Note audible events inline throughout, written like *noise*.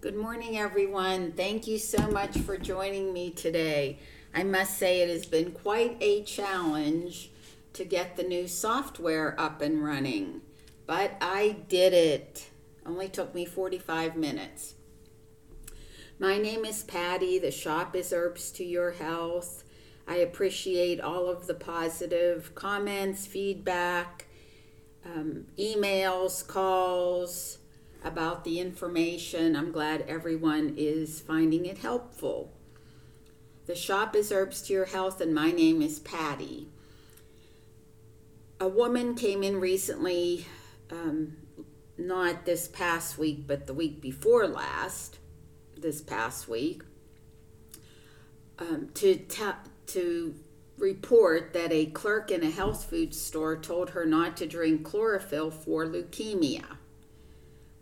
Good morning, everyone. Thank you so much for joining me today. I must say it has been quite a challenge to get the new software up and running, but I did it. Only took me 45 minutes. My name is Patty. The shop is Herbs to Your Health. I appreciate all of the positive comments, feedback, um, emails, calls about the information. I'm glad everyone is finding it helpful. The shop is Herbs to Your Health, and my name is Patty. A woman came in recently, um, not this past week, but the week before last, this past week, um, to, ta- to report that a clerk in a health food store told her not to drink chlorophyll for leukemia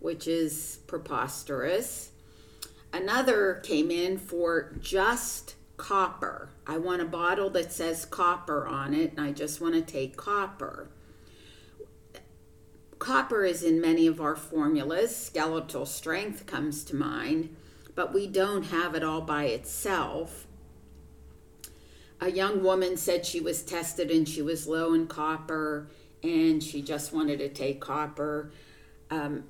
which is preposterous. Another came in for just copper. I want a bottle that says copper on it, and I just want to take copper. Copper is in many of our formulas. Skeletal strength comes to mind, but we don't have it all by itself. A young woman said she was tested and she was low in copper and she just wanted to take copper. Um,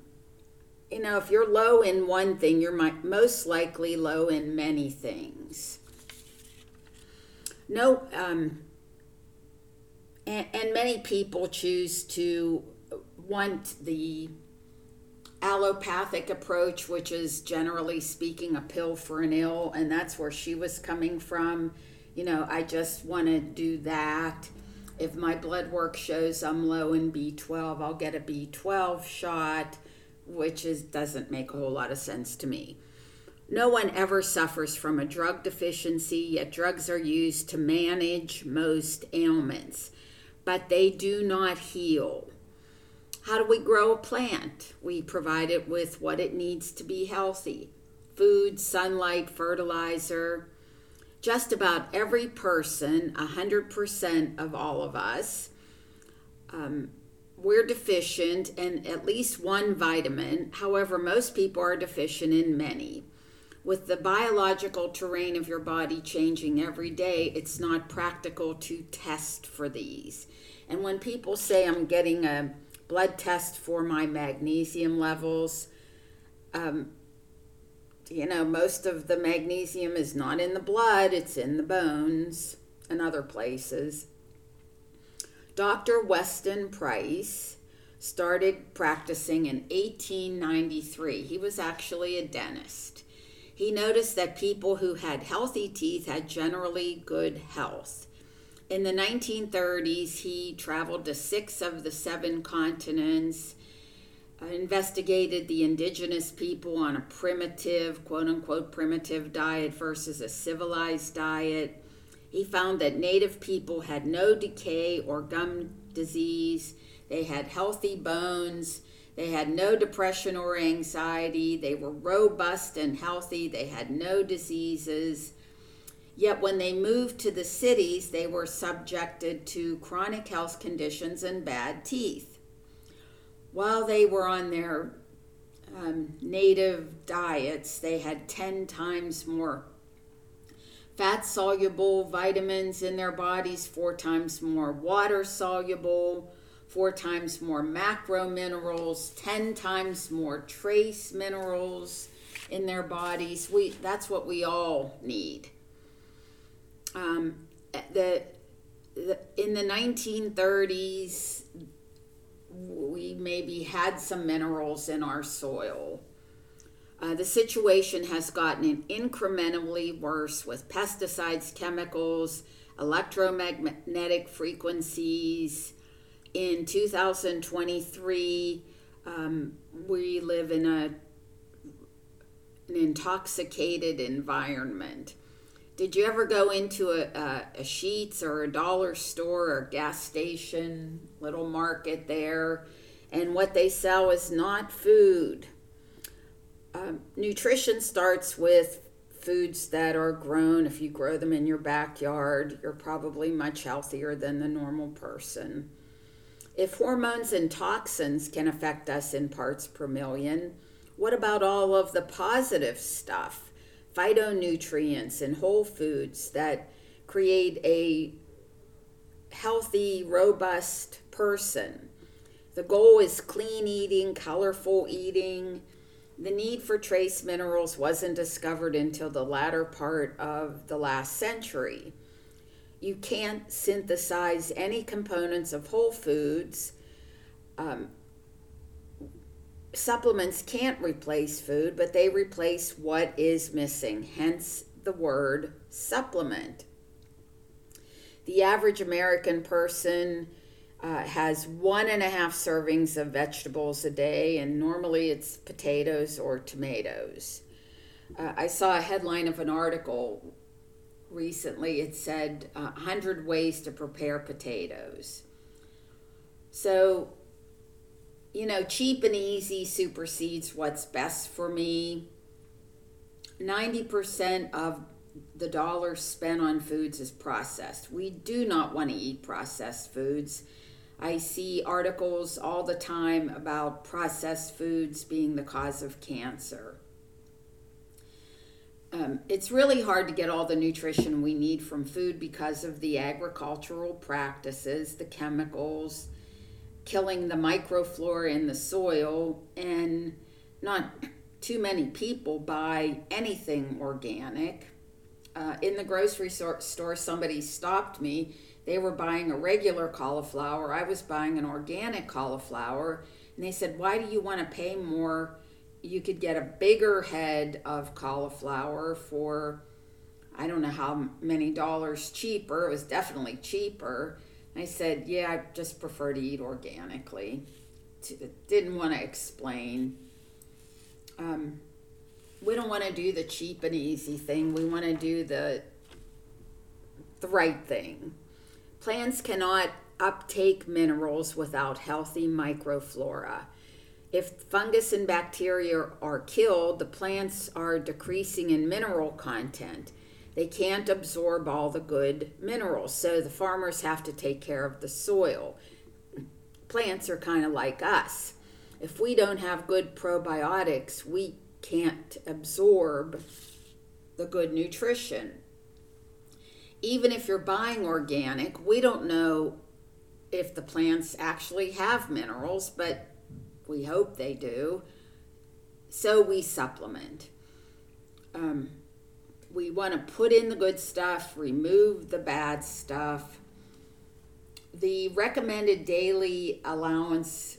you know, if you're low in one thing, you're most likely low in many things. No, um, and, and many people choose to want the allopathic approach, which is generally speaking a pill for an ill, and that's where she was coming from. You know, I just want to do that. If my blood work shows I'm low in B12, I'll get a B12 shot which is doesn't make a whole lot of sense to me. No one ever suffers from a drug deficiency, yet drugs are used to manage most ailments, but they do not heal. How do we grow a plant? We provide it with what it needs to be healthy food, sunlight, fertilizer. Just about every person, 100% of all of us, um, we're deficient in at least one vitamin. However, most people are deficient in many. With the biological terrain of your body changing every day, it's not practical to test for these. And when people say I'm getting a blood test for my magnesium levels, um, you know, most of the magnesium is not in the blood, it's in the bones and other places. Dr. Weston Price started practicing in 1893. He was actually a dentist. He noticed that people who had healthy teeth had generally good health. In the 1930s, he traveled to six of the seven continents, investigated the indigenous people on a primitive, quote unquote, primitive diet versus a civilized diet he found that native people had no decay or gum disease, they had healthy bones, they had no depression or anxiety, they were robust and healthy, they had no diseases. Yet when they moved to the cities, they were subjected to chronic health conditions and bad teeth. While they were on their um, native diets, they had 10 times more fat soluble vitamins in their bodies, four times more water soluble, four times more macro minerals, 10 times more trace minerals in their bodies. We, that's what we all need. Um, the, the, in the 1930s, we maybe had some minerals in our soil uh, the situation has gotten incrementally worse with pesticides, chemicals, electromagnetic frequencies. In 2023, um, we live in a, an intoxicated environment. Did you ever go into a, a, a Sheetz or a dollar store or gas station, little market there, and what they sell is not food? Um, nutrition starts with foods that are grown. If you grow them in your backyard, you're probably much healthier than the normal person. If hormones and toxins can affect us in parts per million, What about all of the positive stuff? Phytonutrients and whole foods that create a healthy, robust person. The goal is clean eating, colorful eating. The need for trace minerals wasn't discovered until the latter part of the last century. You can't synthesize any components of whole foods. Um, supplements can't replace food, but they replace what is missing, hence the word supplement. The average American person uh, has one and a half servings of vegetables a day, and normally it's potatoes or tomatoes. Uh, I saw a headline of an article recently. It said uh, 100 ways to prepare potatoes. So, you know, cheap and easy supersedes what's best for me. 90% of the dollars spent on foods is processed. We do not want to eat processed foods. I see articles all the time about processed foods being the cause of cancer. Um, it's really hard to get all the nutrition we need from food because of the agricultural practices, the chemicals, killing the microflora in the soil, and not too many people buy anything organic uh, in the grocery store, somebody stopped me. They were buying a regular cauliflower. I was buying an organic cauliflower. And they said, Why do you want to pay more? You could get a bigger head of cauliflower for, I don't know how many dollars cheaper. It was definitely cheaper. I said, Yeah, I just prefer to eat organically. Didn't want to explain. Um, we don't want to do the cheap and easy thing. We want to do the the right thing. Plants cannot uptake minerals without healthy microflora. If fungus and bacteria are killed, the plants are decreasing in mineral content. They can't absorb all the good minerals, so the farmers have to take care of the soil. Plants are kind of like us. If we don't have good probiotics, we can't absorb the good nutrition. Even if you're buying organic, we don't know if the plants actually have minerals, but we hope they do. So we supplement. Um, we want to put in the good stuff, remove the bad stuff. The recommended daily allowance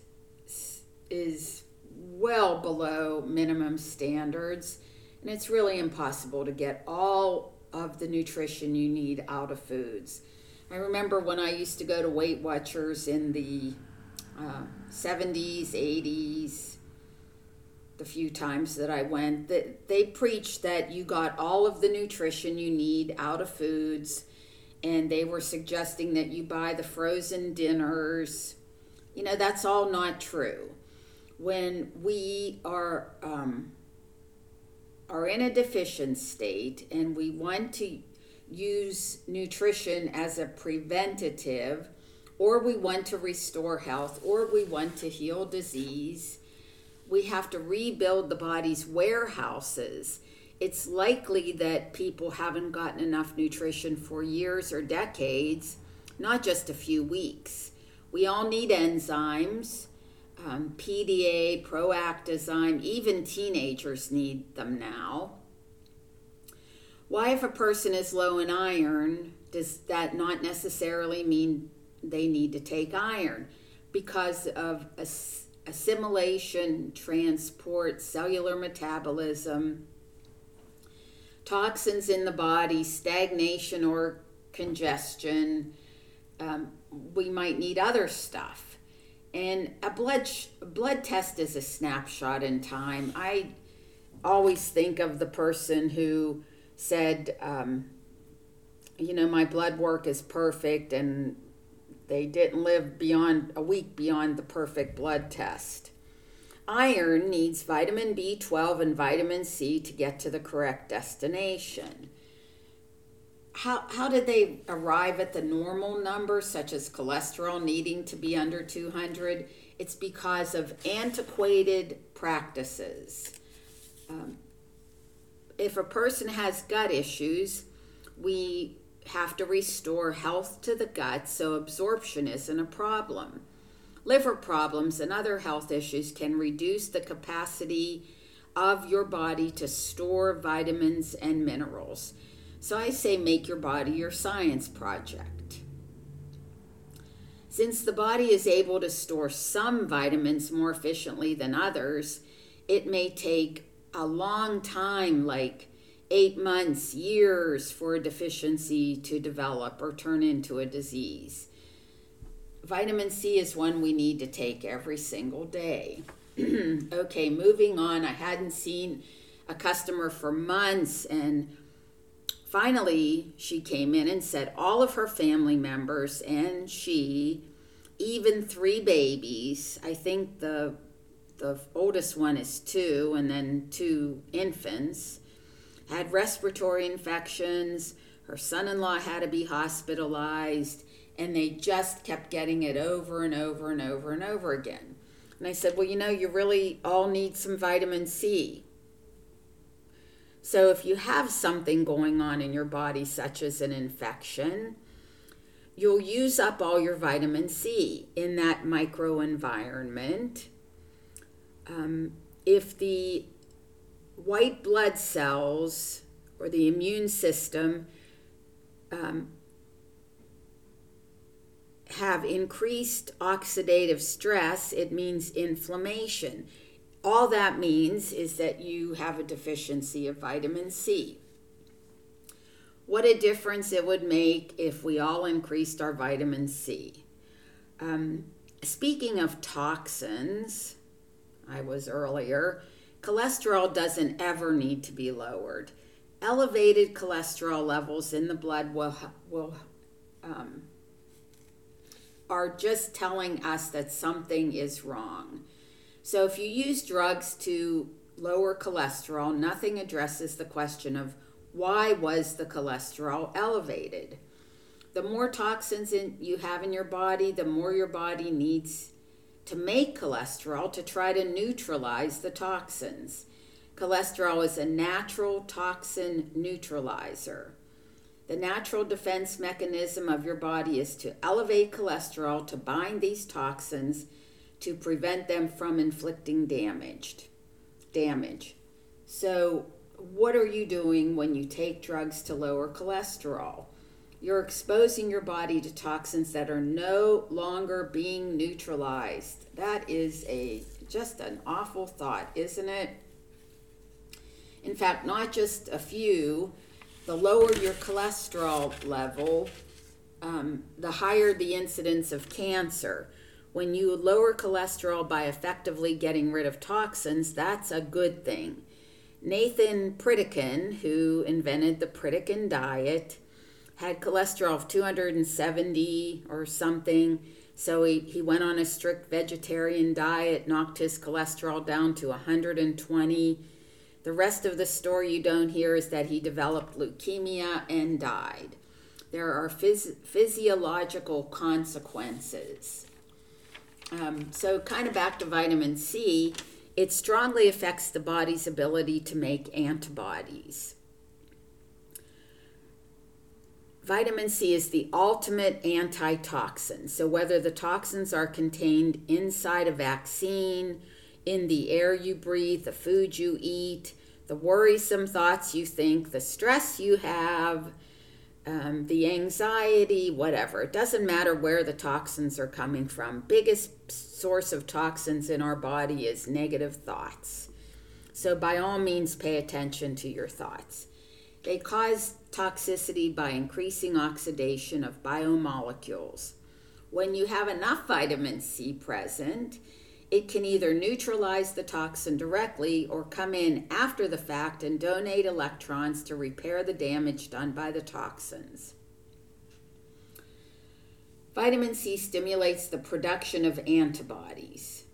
is well below minimum standards, and it's really impossible to get all of the nutrition you need out of foods. I remember when I used to go to Weight Watchers in the uh, 70s, 80s, the few times that I went, that they preached that you got all of the nutrition you need out of foods, and they were suggesting that you buy the frozen dinners. You know, that's all not true when we are um, are in a deficient state and we want to use nutrition as a preventative or we want to restore health or we want to heal disease we have to rebuild the body's warehouses. It's likely that people haven't gotten enough nutrition for years or decades not just a few weeks. We all need enzymes um, PDA, Proactazyme, even teenagers need them now. Why, if a person is low in iron, does that not necessarily mean they need to take iron? Because of assimilation, transport, cellular metabolism, toxins in the body, stagnation or congestion, um, we might need other stuff and a blood sh- blood test is a snapshot in time. I always think of the person who said, um, you know, my blood work is perfect, and they didn't live beyond a week beyond the perfect blood test. Iron needs vitamin B12 and vitamin C to get to the correct destination how how did they arrive at the normal number such as cholesterol needing to be under 200 it's because of antiquated practices um, if a person has gut issues, we have to restore health to the gut so absorption isn't a problem. Liver problems and other health issues can reduce the capacity of your body to store vitamins and minerals. So I say make your body your science project. Since the body is able to store some vitamins more efficiently than others, it may take a long time, like eight months, years, for a deficiency to develop or turn into a disease. Vitamin C is one we need to take every single day. *clears throat* okay, moving on. I hadn't seen a customer for months, and finally she came in and said all of her family members and she, even three babies, I think the the oldest one is two, and then two infants, had respiratory infections. Her son in law had to be hospitalized, and they just kept getting it over and over and over and over again. And I said, Well, you know, you really all need some vitamin C. So if you have something going on in your body, such as an infection, you'll use up all your vitamin C in that microenvironment. Um, if the white blood cells or the immune system um, have increased oxidative stress, it means inflammation. All that means is that you have a deficiency of vitamin C. What a difference it would make if we all increased our vitamin C. Um, speaking of toxins, I was earlier, cholesterol doesn't ever need to be lowered. Elevated cholesterol levels in the blood will, will um, are just telling us that something is wrong. So if you use drugs to lower cholesterol, nothing addresses the question of why was the cholesterol elevated. The more toxins in, you have in your body, the more your body needs to make cholesterol to try to neutralize the toxins. Cholesterol is a natural toxin neutralizer. The natural defense mechanism of your body is to elevate cholesterol to bind these toxins to prevent them from inflicting damaged damage. So, what are you doing when you take drugs to lower cholesterol? You're exposing your body to toxins that are no longer being neutralized. That is a just an awful thought, isn't it? In fact, not just a few, the lower your cholesterol level, um, the higher the incidence of cancer. When you lower cholesterol by effectively getting rid of toxins, that's a good thing. Nathan Pritikin, who invented the Pritikin diet, had cholesterol of 270 or something. So he, he went on a strict vegetarian diet, knocked his cholesterol down to 120 the rest of the story you don't hear is that he developed leukemia and died. There are phys- physiological consequences. Um, so, kind of back to vitamin C, it strongly affects the body's ability to make antibodies. Vitamin C is the ultimate antitoxin. So, whether the toxins are contained inside a vaccine, in the air you breathe, the food you eat, the worrisome thoughts you think, the stress you have, um, the anxiety, whatever. It doesn't matter where the toxins are coming from. Biggest source of toxins in our body is negative thoughts. So, by all means, pay attention to your thoughts. They cause toxicity by increasing oxidation of biomolecules. When you have enough vitamin C present, it can either neutralize the toxin directly or come in after the fact and donate electrons to repair the damage done by the toxins. Vitamin C stimulates the production of antibodies.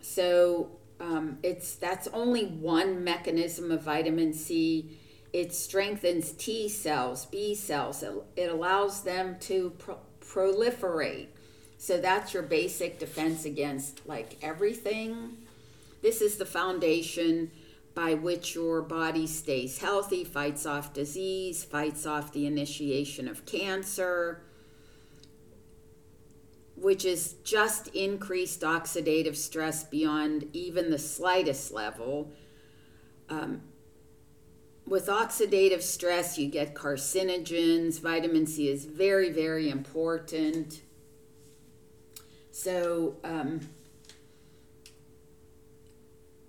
So um, it's that's only one mechanism of vitamin C. It strengthens T cells, B cells. It, it allows them to pro- proliferate so that's your basic defense against like everything. This is the foundation by which your body stays healthy, fights off disease, fights off the initiation of cancer, which is just increased oxidative stress beyond even the slightest level. Um, with oxidative stress, you get carcinogens. Vitamin C is very, very important. So, um,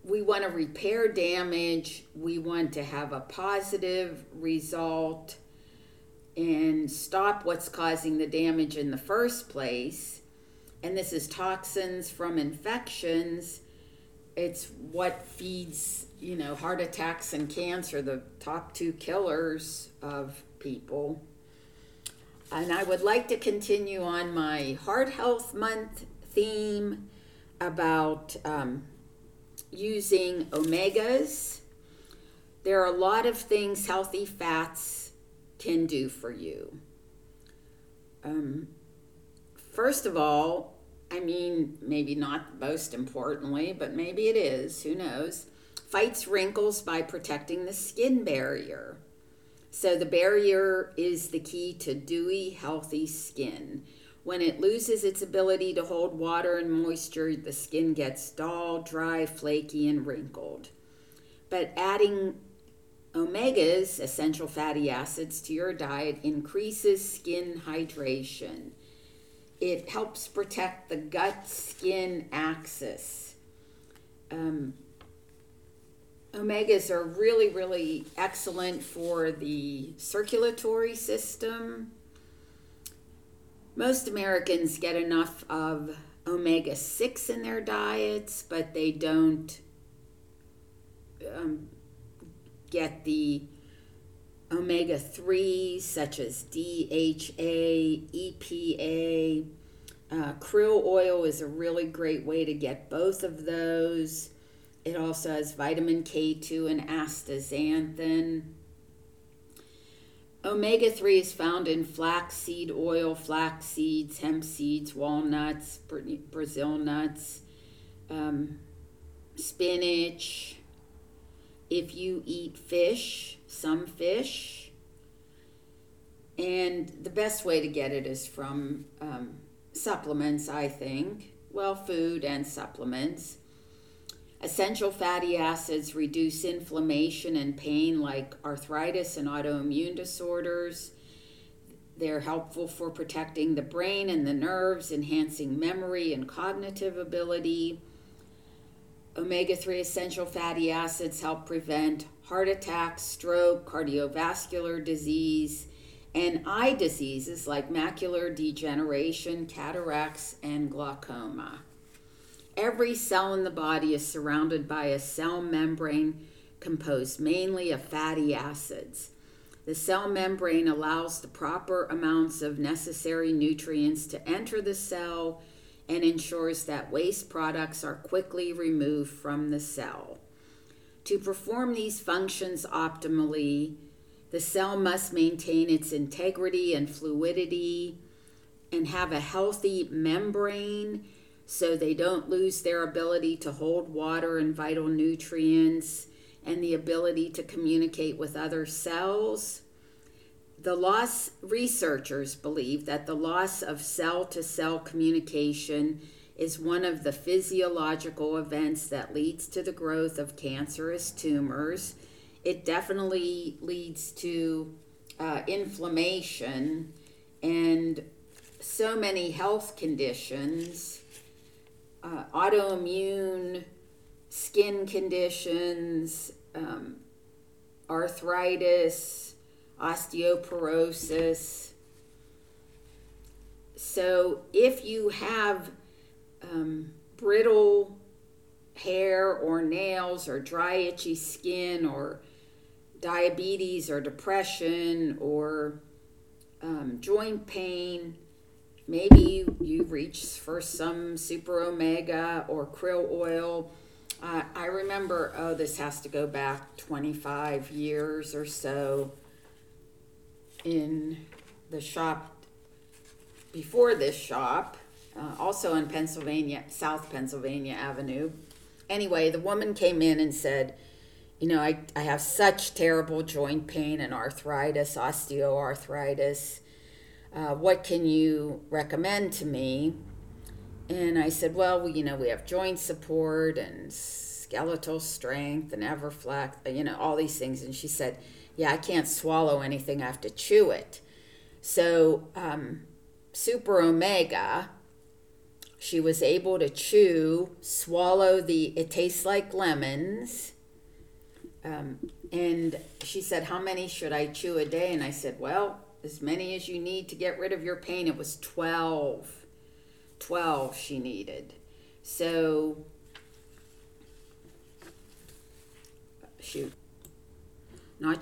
we want to repair damage, we want to have a positive result and stop what's causing the damage in the first place. And this is toxins from infections. It's what feeds, you know, heart attacks and cancer, the top two killers of people. And I would like to continue on my Heart Health Month theme about um, using omegas. There are a lot of things healthy fats can do for you. Um, first of all, I mean, maybe not most importantly, but maybe it is, who knows, fights wrinkles by protecting the skin barrier. So the barrier is the key to dewy, healthy skin. When it loses its ability to hold water and moisture, the skin gets dull, dry, flaky, and wrinkled. But adding omegas, essential fatty acids, to your diet increases skin hydration. It helps protect the gut skin axis. Um, omegas are really, really excellent for the circulatory system most Americans get enough of omega 6 in their diets, but they don't um, get the omega 3 such as DHA, EPA. Uh, krill oil is a really great way to get both of those. It also has vitamin K2 and astaxanthin. Omega 3 is found in flaxseed oil, flax seeds, hemp seeds, walnuts, Brazil nuts, um, spinach. If you eat fish, some fish, and the best way to get it is from um, supplements, I think. Well, food and supplements. Essential fatty acids reduce inflammation and pain like arthritis and autoimmune disorders. They're helpful for protecting the brain and the nerves, enhancing memory and cognitive ability. Omega 3 essential fatty acids help prevent heart attacks, stroke, cardiovascular disease, and eye diseases like macular degeneration, cataracts, and glaucoma. Every cell in the body is surrounded by a cell membrane composed mainly of fatty acids. The cell membrane allows the proper amounts of necessary nutrients to enter the cell and ensures that waste products are quickly removed from the cell. To perform these functions optimally, the cell must maintain its integrity and fluidity and have a healthy membrane so they don't lose their ability to hold water and vital nutrients and the ability to communicate with other cells. The loss researchers believe that the loss of cell to cell communication is one of the physiological events that leads to the growth of cancerous tumors. It definitely leads to uh, inflammation and so many health conditions uh, autoimmune skin conditions, um, arthritis, osteoporosis. So, if you have um, brittle hair or nails or dry, itchy skin or diabetes or depression or um, joint pain, maybe you, reach for some super omega or krill oil. Uh, I remember, oh, this has to go back 25 years or so in the shop before this shop, uh, also in Pennsylvania, South Pennsylvania Avenue. Anyway, the woman came in and said, you know, I, I have such terrible joint pain and arthritis, osteoarthritis. Uh, what can you recommend to me? And I said, well, you know, we have joint support and skeletal strength and Everflex, you know, all these things. And she said, yeah, I can't swallow anything, I have to chew it. So, um, Super Omega, she was able to chew, swallow the, it tastes like lemons um, and she said, How many should I chew a day? And I said, Well, as many as you need to get rid of your pain. It was 12. 12 she needed. So, shoot. Not trying